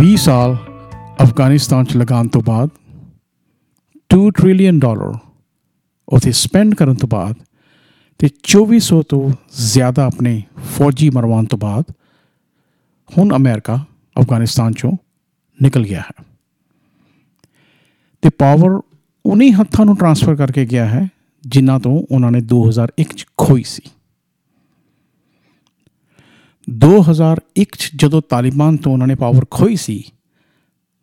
20 ਸਾਲ ਅਫਗਾਨਿਸਤਾਨ ਚ ਲਗਾਉਣ ਤੋਂ ਬਾਅਦ 2 ਟ੍ਰਿਲੀਅਨ ਡਾਲਰ ਉਥੇ ਸਪੈਂਡ ਕਰਨ ਤੋਂ ਬਾਅਦ ਤੇ 2400 ਤੋਂ ਜ਼ਿਆਦਾ ਆਪਣੇ ਫੌਜੀ ਮਰਵਾਉਣ ਤੋਂ ਬਾਅਦ ਹੁਣ ਅਮਰੀਕਾ ਅਫਗਾਨਿਸਤਾਨ ਚੋਂ ਨਿਕਲ ਗਿਆ ਹੈ। ਤੇ ਪਾਵਰ ਉਨੀ ਹੱਥਾਂ ਨੂੰ ਟਰਾਂਸਫਰ ਕਰਕੇ ਗਿਆ ਹੈ ਜਿਨ੍ਹਾਂ ਤੋਂ ਉਹਨਾਂ ਨੇ 2001 ਚ ਖੋਈ ਸੀ। 2001 ਚ ਜਦੋਂ ਤਾਲਿਬਾਨ ਤੋਂ ਉਹਨਾਂ ਨੇ ਪਾਵਰ ਖੋਈ ਸੀ,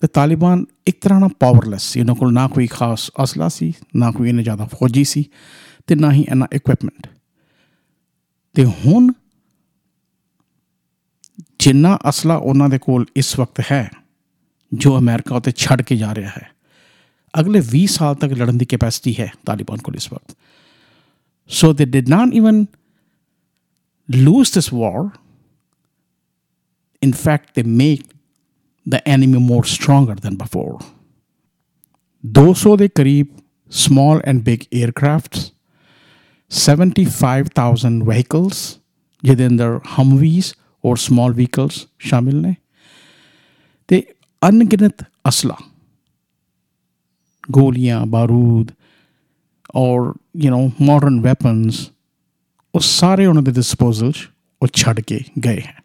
ਤੇ ਤਾਲਿਬਾਨ ਇੱਕ ਤਰ੍ਹਾਂ ਨਾਲ ਪਾਵਰਲੈਸ ਸੀ। ਉਹਨਾਂ ਕੋਲ ਨਾ ਕੋਈ ਖਾਸ ਅਸਲਾ ਸੀ, ਨਾ ਕੋਈ ਇਹਨਾਂ ਜ਼ਿਆਦਾ ਫੌਜੀ ਸੀ, ਤੇ ਨਾ ਹੀ ਇਹਨਾਂ ਇਕਵਿਪਮੈਂਟ ਤੇ ਹੁਣ ਜਿੰਨਾ ਅਸਲਾ ਉਹਨਾਂ ਦੇ ਕੋਲ ਇਸ ਵਕਤ ਹੈ, ਜੋ ਅਮਰੀਕਾ ਉਤੇ ਛੱਡ ਕੇ ਜਾ ਰਿਹਾ ਹੈ, ਅਗਲੇ 20 ਸਾਲ ਤੱਕ ਲੜਨ ਦੀ ਕੈਪੈਸਿਟੀ ਹੈ ਤਾਲਿਬਾਨ ਕੋਲ ਇਸ ਵਕਤ। So they did not even lose this war in fact, they make the enemy more stronger than before. 200 ਦੇ ਕਰੀਬ small and big aircrafts 75000 vehicles ਜਿਹਦੇ ਅੰਦਰ ਹਮਵੀਜ਼ ਔਰ ਸਮਾਲ ਵਹੀਕਲਸ ਸ਼ਾਮਿਲ ਨੇ ਤੇ ਅਨਗਿਣਤ ਅਸਲਾ ਗੋਲੀਆਂ ਬਾਰੂਦ ਔਰ ਯੂ نو ਮਾਡਰਨ ਵੈਪਨਸ ਉਹ ਸਾਰੇ ਉਹਨਾਂ ਦੇ ਡਿਸਪੋਜ਼ਲ 'ਚ ਉਹ ਛੱਡ ਕੇ ਗਏ ਹੈ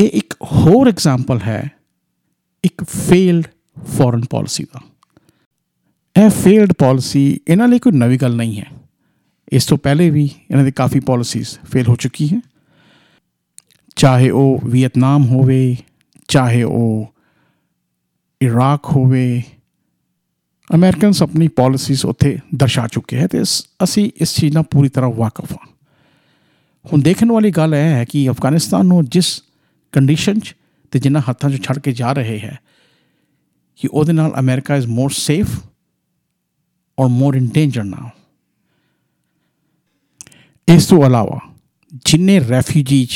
ਇਹ ਇੱਕ ਹੋਰ ਐਗਜ਼ਾਮਪਲ ਹੈ, ਇੱਕ ਫੇਲਡ ਫੋਰਨ ਪਾਲਿਸੀ ਦਾ। ਇਹ ਫੇਲਡ ਪਾਲਿਸੀ ਇਹਨਾਂ ਲਈ ਕੋਈ ਨਵੀਂ ਗੱਲ ਨਹੀਂ ਹੈ। ਇਸ ਤੋਂ ਪਹਿਲੇ ਵੀ ਇਹਨਾਂ ਦੀ ਕਾਫੀ ਪਾਲਿਸੀਜ਼ ਫੇਲ ਹੋ ਚੁੱਕੀ ਹੈ। ਚਾਹੇ ਉਹ ਵੀਅਤਨਾਮ ਹੋਵੇ, ਚਾਹੇ ਉਹ ਇਰਾਕ ਹੋਵੇ ਅਮਰੀਕਨਸ ਆਪਣੀ ਪਾਲਿਸੀਜ਼ ਉੱਥੇ ਦਰਸਾ ਚੁੱਕੇ ਹੈ ਤੇ ਅਸੀਂ ਇਸ ਚੀਜ਼ ਨਾਲ ਪੂਰੀ ਤਰ੍ਹਾਂ ਵਾਕਿਫ ਹਾਂ। ਹੁਣ ਦੇਖਣ ਵਾਲੀ ਗੱਲ ਇਹ ਹੈ ਕਿ ਅਫਗਾਨਿਸਤਾਨ ਨੂੰ ਜਿਸ ਕੰਡੀਸ਼ਨ 'ਚ ਤੇ ਜਿੰਨਾ ਹੱਥਾਂ 'ਚ ਛੱਡ ਕੇ ਜਾ ਰਹੇ ਹੈ, ਕਿ ਉਹਦੇ ਨਾਲ ਅਮਰੀਕਾ ਇਜ਼ ਮੋਰ ਸੇਫ ਔਰ ਮੋਰ ਇਨ ਡੇਂਜਰ ਨਾਓ ਇਸ ਤੋਂ ਇਲਾਵਾ ਜਿੰਨੇ ਰੈਫਿਊਜੀਜ਼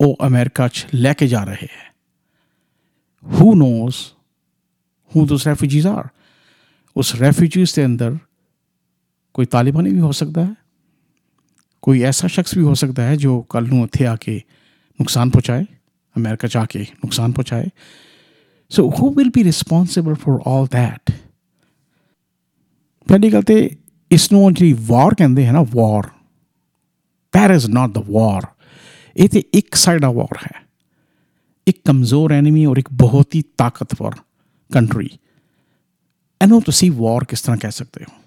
ਉਹ ਅਮਰੀਕਾ 'ਚ ਲੈ ਕੇ ਜਾ ਰਹੇ ਹੈ, who knows who those refugees are? ਉਸ ਰੈਫਿਊਜੀਜ਼ ਦੇ ਅੰਦਰ ਕੋਈ ਤਾਲਿਬਾਨੀ ਵੀ ਹੋ ਸਕਦਾ ਹੈ, ਕੋਈ ਐਸਾ ਸ਼ਖਸ ਵੀ ਹੋ ਸਕਦਾ ਹੈ ਜੋ ਕੱਲ ਨੂੰ ਉੱਥੇ ਆ ਕੇ ਨੁਕਸਾਨ ਪਹੁੰਚਾਏ ਅਮਰੀਕਾ ਚ ਆ ਕੇ ਨੁਕਸਾਨ ਪਹੁੰਚਾਏ so who will be responsible for all that ਪਹਿਲੀ ਗੱਲ ਤੇ ਇਸ ਨੂੰ ਜਿਹੜੀ ਵਾਰ ਕਹਿੰਦੇ ਹੈ ਨਾ ਵਾਰ that is not the war. ਇਹ ਤੇ ਇੱਕ ਸਾਈਡ ਆ ਵਾਰ ਹੈ ਇੱਕ ਕਮਜ਼ੋਰ ਐਨੀਮੀ ਔਰ ਇੱਕ ਬਹੁਤ ਹੀ ਤਾਕਤਵਰ ਕੰਟਰੀ ਇਹਨੂੰ ਤੁਸੀਂ ਵਾਰ ਕਿਸ ਤਰ੍ਹਾਂ ਕਹਿ ਸਕਦੇ ਹੋ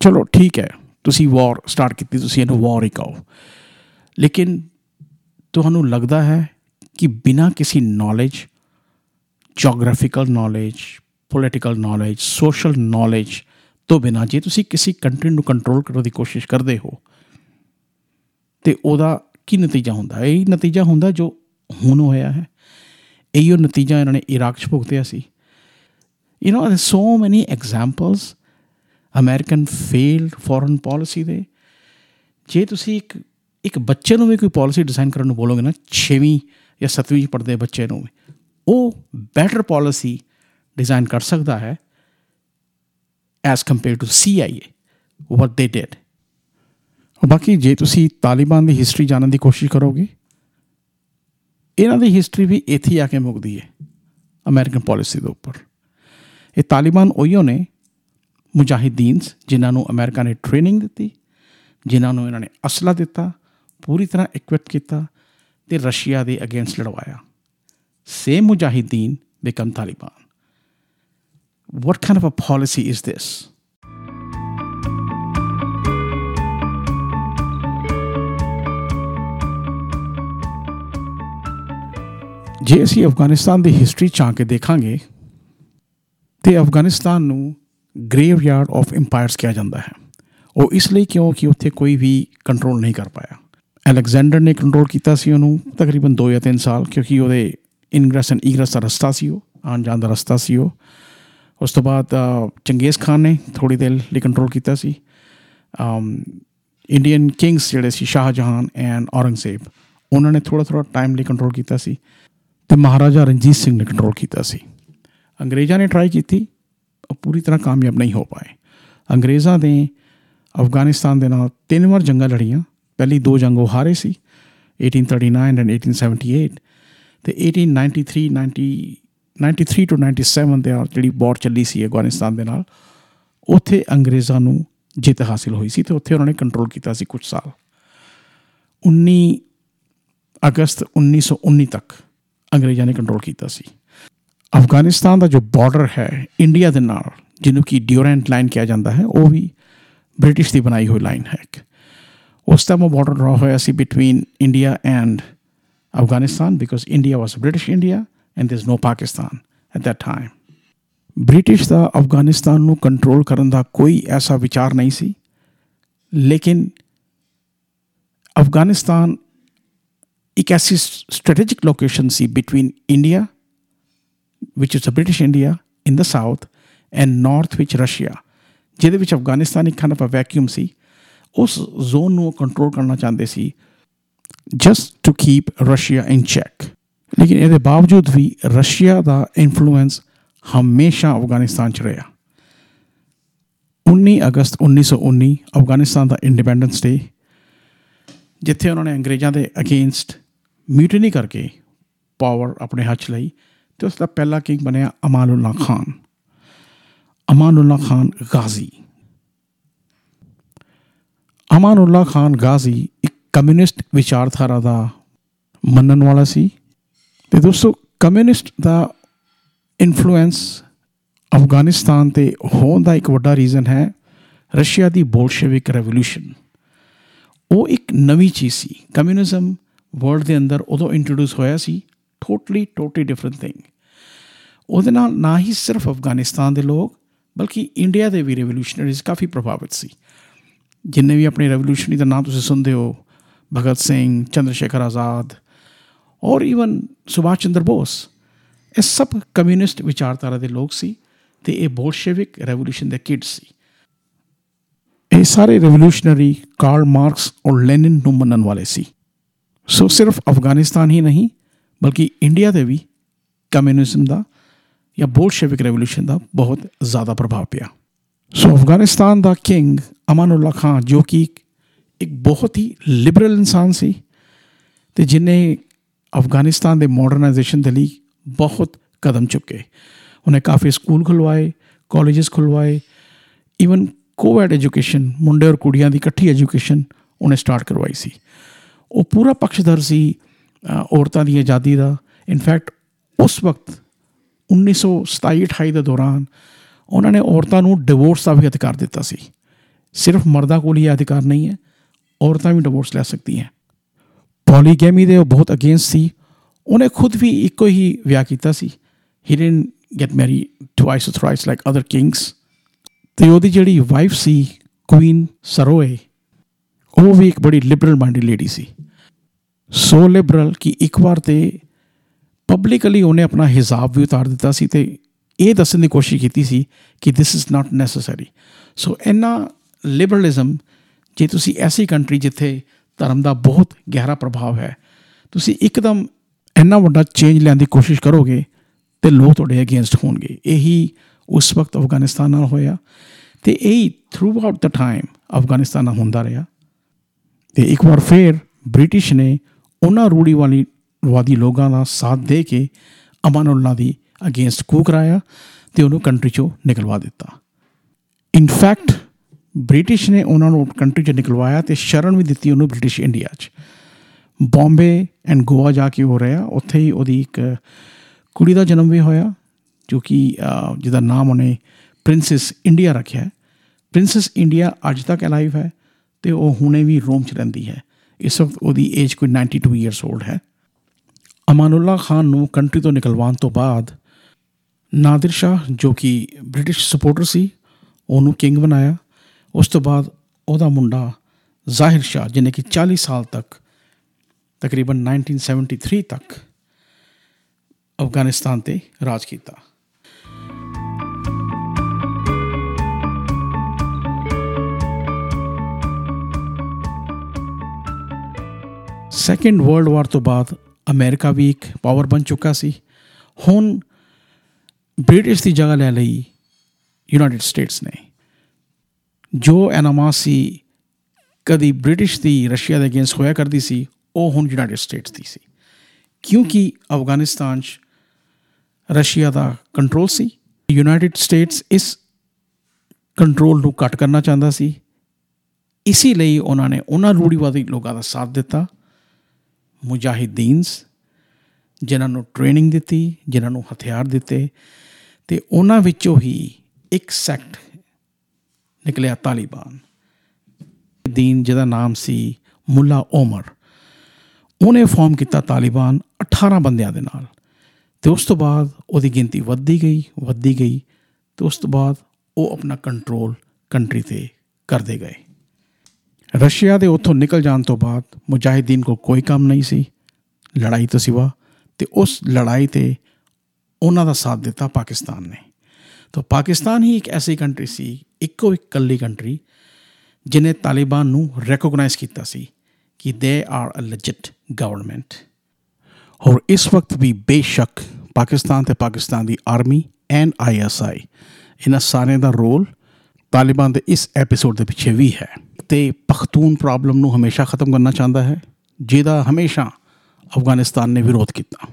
ਚਲੋ ਠੀਕ ਹੈ ਤੁਸੀਂ ਵਾਰ ਸਟਾਰਟ ਕੀਤੀ ਤੁਸੀਂ ਇਹਨੂੰ ਵਾਰ ਹੀ ਕਹੋ ਲੇਕਿਨ ਤੁਹਾਨੂੰ ਲੱਗਦਾ ਹੈ ਕਿ ਬਿਨਾਂ ਕਿਸੇ knowledge geographical knowledge political knowledge social knowledge ਤੋਂ ਬਿਨਾਂ ਜੇ ਤੁਸੀਂ ਕਿਸੇ ਕੰਟਰੀ ਨੂੰ ਕੰਟਰੋਲ ਕਰਨ ਦੀ ਕੋਸ਼ਿਸ਼ ਕਰਦੇ ਹੋ ਤੇ ਉਹਦਾ ਕੀ ਨਤੀਜਾ ਹੁੰਦਾ ਹੈ ਇਹ ਨਤੀਜਾ ਹੁੰਦਾ ਜੋ ਹੁਣ ਹੋਇਆ ਹੈ ਇਹੋ ਨਤੀਜਾ ਇਹਨਾਂ ਨੇ ਇਰਾਕ 'ਚ ਭੁਗਤਿਆ ਸੀ you know there's so many examples American failed foreign policy ਦੇ ਜੇ ਤੁਸੀਂ ਇੱਕ ਇੱਕ ਬੱਚੇ ਨੂੰ ਵੀ ਕੋਈ ਪਾਲਿਸੀ ਡਿਜ਼ਾਈਨ ਕਰਨ ਨੂੰ ਬੋਲੋਗੇ ਨਾ 6ਵੀਂ ਜਾਂ 7ਵੀਂ ਪੜ੍ਹਦੇ ਬੱਚੇ ਨੂੰ ਉਹ ਬੈਟਰ ਪਾਲਿਸੀ ਡਿਜ਼ਾਈਨ ਕਰ ਸਕਦਾ ਹੈ as compare to CIA what they did. ਬਾਕੀ ਜੇ ਤੁਸੀਂ ਤਾਲਿਬਾਨ ਦੀ ਹਿਸਟਰੀ ਜਾਣਨ ਦੀ ਕੋਸ਼ਿਸ਼ ਕਰੋਗੇ, ਇਹਨਾਂ ਦੀ ਹਿਸਟਰੀ ਵੀ ਇੱਥੇ ਆ ਕੇ ਮੁੱਕਦੀ ਹੈ ਅਮਰੀਕਨ ਪਾਲਿਸੀ ਦੇ ਉੱਪਰ। ਇਹ ਤਾਲਿਬਾਨ ਉਹੀਓ ਨੇ, ਮੁਜਾਹਿਦੀਨਸ, ਜਿਨ੍ਹਾਂ ਨੂੰ ਅਮਰੀਕਾ ਨੇ ਟ੍ਰੇਨਿੰਗ ਦਿੱਤੀ, ਜਿਨ੍ਹਾਂ ਨੂੰ ਇਹਨਾਂ ਨੇ ਅਸਲਾ ਦਿੱਤਾ, ਪੂਰੀ ਤਰ੍ਹਾਂ ਇਕਵਿਪ ਕੀਤਾ ਤੇ ਰਸ਼ੀਆ ਦੇ ਅਗੇਂਸਟ ਲੜਵਾਇਆ। Same mujahideen become Taliban. What kind of a policy is this? ਜੇ ਅਸੀਂ ਅਫਗਾਨਿਸਤਾਨ ਦੀ ਹਿਸਟਰੀ ਚਾਹ ਕੇ ਦੇਖਾਂਗੇ, ਤੇ ਅਫਗਾਨਿਸਤਾਨ ਨੂੰ ਗ੍ਰੇਵ ਯਾਰਡ ਆਫ ਇੰਪਾਇਰਸ ਕਿਹਾ ਜਾਂਦਾ ਹੈ। ਉਹ ਇਸ ਲਈ ਕਿਉਂਕਿ ਉੱਥੇ ਕੋਈ ਵੀ ਕੰਟਰੋਲ ਨਹੀਂ ਕਰ ਪਾਇਆ। ਅਲੈਗਜ਼ੈਂਡਰ ਨੇ ਕੰਟਰੋਲ ਕੀਤਾ ਸੀ ਉਹਨੂੰ ਤਕਰੀਬਨ 2 ਜਾਂ 3 ਸਾਲ, ਕਿਉਂਕਿ ਉਹਦੇ ਇਨਗ੍ਰੈਸ ਐਂਡ ਇਗ੍ਰੈਸ ਦਾ ਰਸਤਾ ਸੀ ਉਹ, ਆਉਣ ਜਾਣ ਦਾ ਰਸਤਾ ਸੀ ਉਹ। ਉਸ ਤੋਂ ਬਾਅਦ ਚੰਗੇਜ਼ ਖਾਨ ਨੇ ਥੋੜੀ ਦੇਰ ਲਈ ਕੰਟਰੋਲ ਕੀਤਾ ਸੀ। ਇੰਡੀਅਨ ਕਿੰਗਸ ਜਿਹੜੇ ਸੀ, ਸ਼ਾਹਜਹਾਨ ਐਂਡ ਔਰੰਗਜ਼ੇਬ, ਉਹਨਾਂ ਨੇ ਥੋੜਾ ਥੋੜਾ ਟਾਈਮ ਲਈ ਕੰਟਰੋਲ ਕੀਤਾ ਸੀ ਤੇ ਮਹਾਰਾਜਾ ਰਣਜੀਤ ਸਿੰਘ ਨੇ ਕੰਟਰੋਲ ਕੀਤਾ ਸੀ। ਅੰਗਰੇਜ਼ਾਂ ਨੇ ਟਰਾਈ ਕੀਤੀ, ਉਹ ਪੂਰੀ ਤਰ੍ਹਾਂ ਕਾਮਯਾਬ ਨਹੀਂ ਹੋ ਪਾਏ। ਅੰਗਰੇਜ਼ਾਂ ਨੇ ਅਫਗਾਨਿਸਤਾਨ ਦੇ ਨਾਲ ਤਿੰਨ ਵਾਰ ਜੰਗਾਂ ਲੜੀਆਂ ਪਹਿਲੀ ਦੋ ਜੰਗ ਉਹ ਹਾਰੇ ਸੀ 1839 ਐਂਡ 1878 ਤੇ 1893 90 93 ਟੂ 97 ਦੇ ਨਾਲ ਜਿਹੜੀ ਵਾਰ ਚੱਲੀ ਸੀ ਅਫਗਾਨਿਸਤਾਨ ਦੇ ਨਾਲ, ਉੱਥੇ ਅੰਗਰੇਜ਼ਾਂ ਨੂੰ ਜਿੱਤ ਹਾਸਿਲ ਹੋਈ ਸੀ ਤੇ ਉੱਥੇ ਉਹਨਾਂ ਨੇ ਕੰਟਰੋਲ ਕੀਤਾ ਸੀ ਕੁਝ ਸਾਲ। 19 ਅਗਸਤ 1919 ਤੱਕ ਅੰਗਰੇਜ਼ਾਂ ਨੇ ਕੰਟਰੋਲ ਕੀਤਾ ਸੀ। ਅਫਗਾਨਿਸਤਾਨ ਦਾ ਜੋ ਬਾਰਡਰ ਹੈ ਇੰਡੀਆ ਦੇ ਨਾਲ, ਜਿਹਨੂੰ ਕਿ ਡਿਊਰੈਂਟ ਲਾਈਨ ਕਿਹਾ ਜਾਂਦਾ ਹੈ, ਉਹ ਵੀ ਬ੍ਰਿਟਿਸ਼ ਦੀ ਬਣਾਈ ਹੋਈ ਲਾਈਨ ਹੈ ਉਸ ਟਾਈਮ ਉਹ ਬਾਰਡਰ ਡਰਾ ਹੋਇਆ ਸੀ between India and Afghanistan because India was British India and there is no Pakistan at that time British ਦਾ ਅਫਗਾਨਿਸਤਾਨ ਨੂੰ ਕੰਟਰੋਲ ਕਰਨ ਦਾ ਕੋਈ ਐਸਾ ਵਿਚਾਰ ਨਹੀਂ ਸੀ ਲੇਕਿਨ ਅਫਗਾਨਿਸਤਾਨ ਇੱਕ ਐਸੀ strategic location C between India which is a British India in the south and north ਵਿੱਚ ਰਸ਼ੀਆ ਜਿਹਦੇ ਵਿੱਚ ਅਫਗਾਨਿਸਤਾਨ ਇੱਕ kind of a vacuum ਸੀ ਉਸ ਜ਼ੋਨ ਨੂੰ ਕੰਟਰੋਲ ਕਰਨਾ ਚਾਹੁੰਦੇ ਸੀ just to keep Russia in check ਲੇਕਿਨ ਇਹਦੇ ਬਾਵਜੂਦ ਵੀ ਰਸ਼ੀਆ ਦਾ ਇਨਫਲੂਐਂਸ ਹਮੇਸ਼ਾ ਅਫਗਾਨਿਸਤਾਨ 'ਚ ਰਿਹਾ। 19 ਅਗਸਤ 1919 ਅਫਗਾਨਿਸਤਾਨ ਦਾ ਇੰਡੀਪੈਂਡੈਂਸ ਡੇ ਜਿੱਥੇ ਉਹਨਾਂ ਨੇ ਅੰਗਰੇਜ਼ਾਂ ਦੇ ਅਗੇਂਸਟ ਮਿਊਟਨੀ ਕਰਕੇ ਪਾਵਰ ਆਪਣੇ ਹੱਥ 'ਚ ਲਈ ਤੇ ਉਸ ਦਾ ਪਹਿਲਾ ਕਿੰਗ ਬਣਿਆ ਅਮਾਨੁੱਲਾ ਖਾਨ। ਅਮਾਨੁੱਲਾ ਖਾਨ ਗਾਜ਼ੀ। ਅਮਾਨੁੱਲਾ ਖਾਨ ਗਾਜ਼ੀ ਇੱਕ ਕਮਿਊਨਿਸਟ ਵਿਚਾਰਧਾਰਾ ਦਾ ਮੰਨਣ ਵਾਲਾ ਸੀ। ਤੇ ਦੋਸਤੋ, ਕਮਿਊਨਿਸਟ ਦਾ ਇਨਫਲੂਐਂਸ ਅਫਗਾਨਿਸਤਾਨ ਤੇ ਹੋਣ ਦਾ ਇੱਕ ਵੱਡਾ ਰੀਜ਼ਨ ਹੈ ਰਸ਼ੀਆ ਦੀ ਬੋਲਸ਼ੇਵਿਕ ਰੈਵੋਲੂਸ਼ਨ ਉਹ ਇੱਕ ਨਵੀਂ ਚੀਜ਼ ਸੀ। ਕਮਿਊਨਿਜ਼ਮ ਵਰਲਡ ਦੇ ਅੰਦਰ ਉਦੋਂ ਇੰਟਰੋਡਿਊਸ ਹੋਇਆ ਸੀ। ਟੋਟਲੀ ਟੋਟਲੀ ਡਿਫਰੈਂਟ ਥਿੰਗ ਉਹਦੇ ਨਾਲ ਨਾ ਹੀ ਸਿਰਫ ਅਫਗਾਨਿਸਤਾਨ ਦੇ ਲੋਕ, ਬਲਕਿ ਇੰਡੀਆ ਦੇ ਵੀ ਰੈਵੋਲੂਸ਼ਨਰੀਜ਼ ਕਾਫੀ ਪ੍ਰਭਾਵਿਤ ਸੀ। ਜਿੰਨੇ ਵੀ ਆਪਣੇ ਰੈਵੋਲੂਸ਼ਨਰੀ ਦਾ ਨਾਮ ਤੁਸੀਂ ਸੁਣਦੇ ਹੋ, ਭਗਤ ਸਿੰਘ ਚੰਦਰ ਸ਼ੇਖਰ ਆਜ਼ਾਦ ਔਰ ਈਵਨ ਸੁਭਾਸ਼ ਚੰਦਰ ਬੋਸ, ਇਹ ਸਭ ਕਮਿਊਨਿਸਟ ਵਿਚਾਰਧਾਰਾ ਦੇ ਲੋਕ ਸੀ ਤੇ ਇਹ ਬੋਲਸ਼ੇਵਿਕ ਰੈਵੋਲੂਸ਼ਨ ਦੇ ਕਿਡ ਸੀ। ਇਹ ਸਾਰੇ ਰੈਵੋਲੂਸ਼ਨਰੀ ਕਾਰਲ ਮਾਰਕਸ ਔਰ ਲੈਨਿਨ ਨੂੰ ਮੰਨਣ ਵਾਲੇ ਸੀ। ਸੋ ਸਿਰਫ ਅਫਗਾਨਿਸਤਾਨ ਹੀ ਨਹੀਂ, ਬਲਕਿ ਇੰਡੀਆ ਦੇ ਵੀ ਕਮਿਊਨਿਜ਼ਮ ਦਾ ਜਾਂ ਬੋਲਸ਼ੇਵਿਕ ਰੈਵੋਲੂਸ਼ਨ ਦਾ ਬਹੁਤ ਜ਼ਿਆਦਾ ਪ੍ਰਭਾਵ ਪਿਆ। ਸੋ ਅਫਗਾਨਿਸਤਾਨ ਦਾ ਕਿੰਗ ਅਮਾਨੁੱਲਾ ਖਾਨ ਜੋ ਕਿ ਇੱਕ ਬਹੁਤ ਹੀ ਲਿਬਰਲ ਇਨਸਾਨ ਸੀ ਤੇ ਜਿਨੇ ਅਫਗਾਨਿਸਤਾਨ ਦੇ ਮਾਡਰਨਾਈਜੇਸ਼ਨ ਦੇ ਲਈ ਬਹੁਤ ਕਦਮ ਚੁੱਕੇ। ਉਹਨੇ ਕਾਫੀ ਸਕੂਲ ਖੁਲਵਾਏ ਕਾਲਜਸ ਖੁਲਵਾਏ ਇਵਨ ਕੋਵੈਡ ਐਜੂਕੇਸ਼ਨ ਮੁੰਡੇ ਔਰ ਕੁੜੀਆਂ ਦੀ ਇਕੱਠੀ ਐਜੂਕੇਸ਼ਨ ਉਹਨੇ ਸਟਾਰਟ ਕਰਵਾਈ ਸੀ। ਉਹ ਪੂਰਾ ਪੱਖਦਰ ਸੀ ਔਰਤਾਂ ਦੀ ਆਜ਼ਾਦੀ ਦਾ। ਇਨਫੈਕਟ ਉਸ ਵਕਤ 1927-28 ਦੇ ਦੌਰਾਨ ਉਹਨਾਂ ਨੇ ਔਰਤਾਂ ਨੂੰ ਡਿਵੋਰਸ ਦਾ ਵੀ ਅਧਿਕਾਰ ਦਿੱਤਾ ਸੀ। ਸਿਰਫ ਮਰਦਾਂ ਕੋਲ ਹੀ ਅਧਿਕਾਰ ਨਹੀਂ ਹੈ, ਔਰਤਾਂ ਵੀ ਡਿਵੋਰਸ ਲੈ ਸਕਦੀਆਂ ਪੋਲੀਗੈਮੀ ਦੇ ਉਹ ਬਹੁਤ ਅਗੇਂਸਟ ਸੀ। ਉਹਨੇ ਖੁਦ ਵੀ ਇੱਕੋ ਹੀ ਵਿਆਹ ਕੀਤਾ ਸੀ। He didn't get marry twice or thrice like other kings ਤੇ ਉਹਦੀ ਜਿਹੜੀ ਵਾਈਫ ਸੀ ਕੁਈਨ ਸਰੋਏ ਉਹ ਵੀ ਇੱਕ ਬੜੀ ਲਿਬਰਲ ਮਾਈਂਡਡ ਲੇਡੀ ਸੀ। ਸੋ ਲਿਬਰਲ ਕਿ ਇੱਕ ਵਾਰ ਤੇ ਪਬਲਿਕਲੀ ਉਹਨੇ ਆਪਣਾ ਹਿਸਾਬ ਵੀ ਉਤਾਰ ਦਿੱਤਾ ਸੀ ਤੇ ਇਹ ਦੱਸਣ ਦੀ ਕੋਸ਼ਿਸ਼ ਕੀਤੀ ਸੀ ਕਿ this is not necessary so ਇਨਾ ਲਿਬਰਲਿਜ਼ਮ ਜੇ ਤੁਸੀਂ ਐਸੀ ਕੰਟਰੀ ਜਿੱਥੇ ਧਰਮ ਦਾ ਬਹੁਤ ਗਹਿਰਾ ਪ੍ਰਭਾਵ ਹੈ, ਤੁਸੀਂ ਇੱਕਦਮ ਇੰਨਾ ਵੱਡਾ ਚੇਂਜ ਲੈਣ ਦੀ ਕੋਸ਼ਿਸ਼ ਕਰੋਗੇ ਤੇ ਲੋਕ ਤੁਹਾਡੇ ਅਗੇਂਸਟ ਹੋਣਗੇ। ਇਹੀ ਉਸ ਵਕਤ ਅਫਗਾਨਿਸਤਾਨ ਨਾਲ ਹੋਇਆ ਤੇ ਇਹ ਥਰੂ ਆਊਟ ਦਾ ਟਾਈਮ ਅਫਗਾਨਿਸਤਾਨ ਨਾਲ ਹੁੰਦਾ ਰਿਹਾ। ਤੇ ਇੱਕ ਵਾਰ ਫੇਰ ਬ੍ਰਿਟਿਸ਼ ਨੇ ਉਹਨਾਂ ਰੂੜੀ ਵਾਲੀ ਵਾਦੀ ਲੋਕਾਂ ਦਾ ਸਾਥ ਦੇ ਕੇ ਅਮਾਨੁੱਲਾ ਦੀ ਅਗੇਂਸਟ ਕੂ ਕਰਾਇਆ ਤੇ ਉਹਨੂੰ ਕੰਟਰੀ ਚੋਂ ਨਿਕਲਵਾ ਦਿੱਤਾ। ਇਨਫੈਕਟ ਬ੍ਰਿਟਿਸ਼ ਨੇ ਉਹਨਾਂ ਨੂੰ ਕੰਟਰੀ ਚੋਂ ਨਿਕਲਵਾਇਆ ਤੇ ਸ਼ਰਨ ਵੀ ਦਿੱਤੀ ਉਹਨੂੰ ਬ੍ਰਿਟਿਸ਼ ਇੰਡੀਆ 'ਚ। ਬੰਬੇ ਐਂਡ ਗੋਆ ਜਾ ਕੇ ਹੋ ਰਿਹਾ, ਉੱਥੇ ਹੀ ਉਹਦੀ ਇੱਕ ਕੁੜੀ ਦਾ ਜਨਮ ਵੀ ਹੋਇਆ, ਜੋ ਕਿ ਜਿਹਦਾ ਨਾਮ ਉਹਨੇ ਪ੍ਰਿੰਸੈਸ ਇੰਡੀਆ ਰੱਖਿਆ ਪ੍ਰਿੰਸੈਸ ਇੰਡੀਆ ਅੱਜ ਤੱਕ ਅਲਾਈਵ ਹੈ ਤੇ ਉਹ ਹੁਣੇ ਵੀ ਰੋਮ 'ਚ ਰਹਿੰਦੀ ਹੈ। ਇਸ ਵਕਤ ਉਹਦੀ ਏਜ ਕੋਈ 92 ਇਅਰਸ 올ਡ ਹੈ। ਅਮਾਨੁੱਲਾ ਖਾਨ ਨੂੰ ਕੰਟਰੀ ਤੋਂ ਨਿਕਲਵਾਉਣ ਤੋਂ ਬਾਅਦ ਨਾਦਰ ਸ਼ਾਹ ਜੋ ਕਿ ਬ੍ਰਿਟਿਸ਼ ਸਪੋਰਟਰ ਸੀ ਉਹਨੂੰ ਕਿੰਗ ਬਣਾਇਆ ਉਸ ਤੋਂ ਬਾਅਦ ਉਹਦਾ ਮੁੰਡਾ ਜ਼ਾਹਿਰ ਸ਼ਾਹ ਜਿਹਨੇ ਕਿ 40 ਸਾਲ ਤੱਕ ਤਕਰੀਬਨ 1973 ਤੱਕ ਅਫਗਾਨਿਸਤਾਨ ਤੇ ਰਾਜ ਕੀਤਾ ਸੈਕੰਡ ਵਰਲਡ ਵਾਰ ਤੋਂ ਬਾਅਦ ਅਮਰੀਕਾ ਵੀ ਇੱਕ ਪਾਵਰ ਬਣ ਚੁੱਕਾ ਸੀ ਹੁਣ ਬ੍ਰਿਟਿਸ਼ ਦੀ ਜਗ੍ਹਾ ਲੈ ਲਈ ਯੂਨਾਈਟਿਡ ਸਟੇਟਸ ਨੇ। ਜੋ ਐਨਾਮਾਸੀ ਕਦੀ ਬ੍ਰਿਟਿਸ਼ ਦੀ ਰਸ਼ੀਆ ਦੇ ਅਗੇਂਸਟ ਹੋਇਆ ਕਰਦੀ ਸੀ, ਉਹ ਹੁਣ ਯੂਨਾਈਟਿਡ ਸਟੇਟਸ ਦੀ ਸੀ। ਕਿਉਂਕਿ ਅਫਗਾਨਿਸਤਾਨ 'ਚ ਰਸ਼ੀਆ ਦਾ ਕੰਟਰੋਲ ਸੀ ਯੂਨਾਈਟਿਡ ਸਟੇਟਸ ਇਸ ਕੰਟਰੋਲ ਨੂੰ ਕੱਟ ਕਰਨਾ ਚਾਹੁੰਦਾ ਸੀ। ਇਸੇ ਲਈ ਉਹਨਾਂ ਨੇ ਉਹਨਾਂ ਰੂੜੀਵਾਦੀ ਲੋਕਾਂ ਦਾ ਸਾਥ ਦਿੱਤਾ, ਮੁਜਾਹਿਦੀਨਸ ਜਿਨ੍ਹਾਂ ਨੂੰ ਟ੍ਰੇਨਿੰਗ ਦਿੱਤੀ, ਜਿਨ੍ਹਾਂ ਨੂੰ ਹਥਿਆਰ ਦਿੱਤੇ, ਤੇ ਉਹਨਾਂ ਵਿੱਚੋਂ ਹੀ ਇੱਕ ਸੈਕਟ ਨਿਕਲਿਆ ਤਾਲਿਬਾਨ। ਦੀਨ ਜਿਹਦਾ ਨਾਮ ਸੀ ਮੁੱਲਾ ਉਮਰ ਉਹਨੇ ਫਾਰਮ ਕੀਤਾ ਤਾਲਿਬਾਨ 18 ਬੰਦਿਆਂ ਦੇ ਨਾਲ। ਤੇ ਉਸ ਤੋਂ ਬਾਅਦ ਉਹਦੀ ਗਿਣਤੀ ਵੱਧਦੀ ਗਈ ਵੱਧਦੀ ਗਈ, ਤੇ ਉਸ ਤੋਂ ਬਾਅਦ ਉਹ ਆਪਣਾ ਕੰਟਰੋਲ ਕੰਟਰੀ ਤੇ ਕਰਦੇ ਗਏ। ਰਸ਼ੀਆ ਦੇ ਉੱਥੋਂ ਨਿਕਲ ਜਾਣ ਤੋਂ ਬਾਅਦ ਮੁਜਾਹਿਦੀਨ ਕੋ ਕੋਈ ਕੰਮ ਨਹੀਂ ਸੀ, ਲੜਾਈ ਤੋਂ ਸਿਵਾ ਤੇ ਉਸ ਲੜਾਈ ਤੇ ਉਹਨਾਂ ਦਾ ਸਾਥ ਦਿੱਤਾ ਪਾਕਿਸਤਾਨ ਨੇ। ਤਾਂ ਪਾਕਿਸਤਾਨ ਹੀ ਇੱਕ ਐਸੀ ਕੰਟਰੀ ਸੀ, ਇੱਕੋ ਇੱਕ ਕੱਲੀ ਕੰਟਰੀ ਜਿਨੇ ਤਾਲਿਬਾਨ ਨੂੰ ਰੈਕੋਗਨਾਈਜ਼ ਕੀਤਾ ਸੀ ਕਿ ਦੇ ਆਰ ਅ ਲੈਜਿਟ ਗਵਰਨਮੈਂਟ ਔਰ ਇਸ ਵਕਤ ਵੀ ਬੇਸ਼ੱਕ ਪਾਕਿਸਤਾਨ ਤੇ ਪਾਕਿਸਤਾਨ ਦੀ ਆਰਮੀ ਐਂਡ ਆਈਐਸਆਈ ਇਹਨਾਂ ਸਾਰਿਆਂ ਦਾ ਰੋਲ ਤਾਲਿਬਾਨ ਦੇ ਇਸ ਐਪੀਸੋਡ ਦੇ ਪਿੱਛੇ ਵੀ ਹੈ। ਤੇ ਪਖਤੂਨ ਪ੍ਰੋਬਲਮ ਨੂੰ ਹਮੇਸ਼ਾ ਖਤਮ ਕਰਨਾ ਚਾਹੁੰਦਾ ਹੈ, ਜਿਹਦਾ ਹਮੇਸ਼ਾ ਅਫਗਾਨਿਸਤਾਨ ਨੇ ਵਿਰੋਧ ਕੀਤਾ।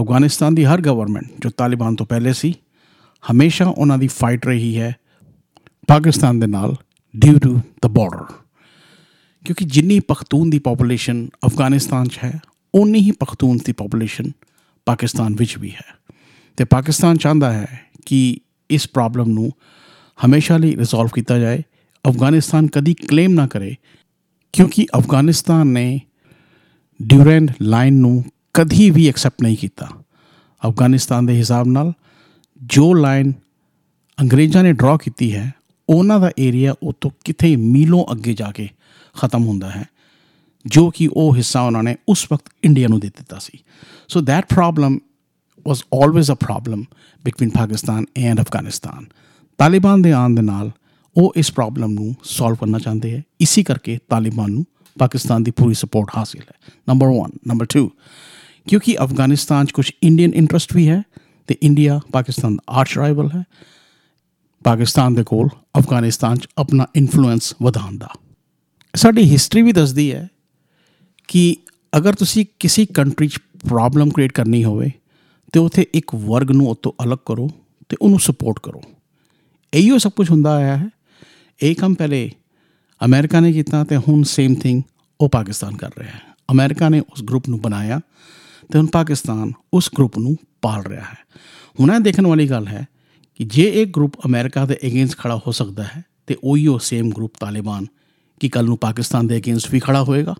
ਅਫਗਾਨਿਸਤਾਨ ਦੀ ਹਰ ਗਵਰਨਮੈਂਟ ਜੋ ਤਾਲਿਬਾਨ ਤੋਂ ਪਹਿਲੇ ਸੀ, ਹਮੇਸ਼ਾ ਉਹਨਾਂ ਦੀ ਫਾਈਟ ਰਹੀ ਹੈ ਪਾਕਿਸਤਾਨ ਦੇ ਨਾਲ ਡਿਊ ਟੂ ਦ ਬਾਰਡਰ ਕਿਉਂਕਿ ਜਿੰਨੀ ਪਖਤੂਨ ਦੀ ਪੋਪੂਲੇਸ਼ਨ ਅਫਗਾਨਿਸਤਾਨ 'ਚ ਹੈ ਉਨੀ ਹੀ ਪਖਤੂਨ ਦੀ ਪੋਪੂਲੇਸ਼ਨ ਪਾਕਿਸਤਾਨ ਵਿੱਚ ਵੀ ਹੈ। ਤੇ ਪਾਕਿਸਤਾਨ ਚਾਹੁੰਦਾ ਹੈ ਕਿ ਇਸ ਪ੍ਰੋਬਲਮ ਨੂੰ ਹਮੇਸ਼ਾ ਲਈ ਰਿਜ਼ੋਲਵ ਕੀਤਾ ਜਾਏ। ਅਫਗਾਨਿਸਤਾਨ ਕਦੀ ਕਲੇਮ ਨਾ ਕਰੇ, ਕਿਉਂਕਿ ਅਫਗਾਨਿਸਤਾਨ ਨੇ ਡਿਊਰੈਂਡ ਲਾਈਨ ਨੂੰ ਕਦੀ ਵੀ ਐਕਸੈਪਟ ਨਹੀਂ ਕੀਤਾ। ਅਫਗਾਨਿਸਤਾਨ ਦੇ ਹਿਸਾਬ ਨਾਲ ਜੋ ਲਾਈਨ ਅੰਗਰੇਜ਼ਾਂ ਨੇ ਡਰਾ ਕੀਤੀ ਹੈ, ਉਹਨਾਂ ਦਾ ਏਰੀਆ ਉਤੋਂ ਕਿਥੇ ਮੀਲੋਂ ਅੱਗੇ ਜਾ ਕੇ ਖਤਮ ਹੁੰਦਾ ਹੈ, ਜੋ ਕਿ ਉਹ ਹਿੱਸਾ ਉਹਨਾਂ ਨੇ ਉਸ ਵਕਤ ਇੰਡੀਆ ਨੂੰ ਦੇ ਦਿੱਤਾ ਸੀ। So that problem was always a problem between Pakistan and Afghanistan Taliban ਦੇ ਆਉਣ ਦੇ ਨਾਲ ਉਹ ਇਸ ਪ੍ਰੋਬਲਮ ਨੂੰ ਸੋਲਵ ਕਰਨਾ ਚਾਹੁੰਦੇ ਹੈ। ਇਸੇ ਕਰਕੇ ਤਾਲਿਬਾਨ ਨੂੰ ਪਾਕਿਸਤਾਨ ਦੀ ਪੂਰੀ ਸਪੋਰਟ ਹਾਸਿਲ ਹੈ। ਨੰਬਰ 1 ਨੰਬਰ 2 ਕਿਉਂਕਿ ਅਫਗਾਨਿਸਤਾਨ 'ਚ ਕੁਝ ਇੰਡੀਅਨ ਇੰਟਰਸਟ ਵੀ ਹੈ ਤੇ ਇੰਡੀਆ ਪਾਕਿਸਤਾਨ ਦਾ ਆਰਚ ਰਾਈਵਲ ਹੈ। ਪਾਕਿਸਤਾਨ ਦੇ ਕੋਲ ਅਫਗਾਨਿਸਤਾਨ 'ਚ ਆਪਣਾ ਇਨਫਲੂਐਂਸ ਵਧਾਉਣ ਦਾ। ਸਾਡੀ ਹਿਸਟਰੀ ਵੀ ਦੱਸਦੀ ਹੈ ਕਿ ਅਗਰ ਤੁਸੀਂ ਕਿਸੇ ਕੰਟਰੀ 'ਚ ਪ੍ਰੋਬਲਮ ਕ੍ਰੀਏਟ ਕਰਨੀ ਹੋਵੇ, ਤੇ ਉਥੇ ਇੱਕ ਵਰਗ ਨੂੰ ਉਤੋਂ ਅਲੱਗ ਕਰੋ ਤੇ ਉਹਨੂੰ ਸਪੋਰਟ ਕਰੋ। ਇਹੋ ਸਭ ਕੁਝ ਹੁੰਦਾ ਆਇਆ ਹੈ। ਇਹ ਕੰਮ ਪਹਿਲੇ ਅਮਰੀਕਾ ਨੇ ਕੀਤਾ ਤੇ ਹੁਣ ਸੇਮ ਥਿੰਗ ਉਹ ਪਾਕਿਸਤਾਨ ਕਰ ਰਿਹਾ ਹੈ। ਅਮਰੀਕਾ ਨੇ ਉਸ ਗਰੁੱਪ ਨੂੰ ਬਣਾਇਆ ਤੇ ਹੁਣ ਪਾਕਿਸਤਾਨ ਉਸ ਗਰੁੱਪ ਨੂੰ ਪਾਲ ਰਿਹਾ ਹੈ। ਹੁਣ ਇਹ ਦੇਖਣ ਵਾਲੀ ਗੱਲ ਹੈ ਕਿ ਜੇ ਇਹ ਗਰੁੱਪ ਅਮਰੀਕਾ ਦੇ ਅਗੇਂਸਟ ਖੜਾ ਹੋ ਸਕਦਾ ਹੈ ਤੇ ਉਹੀ ਉਹ ਸੇਮ ਗਰੁੱਪ ਤਾਲਿਬਾਨ ਕਿ ਕੱਲ ਨੂੰ ਪਾਕਿਸਤਾਨ ਦੇ ਅਗੇਂਸਟ ਵੀ ਖੜਾ ਹੋਏਗਾ।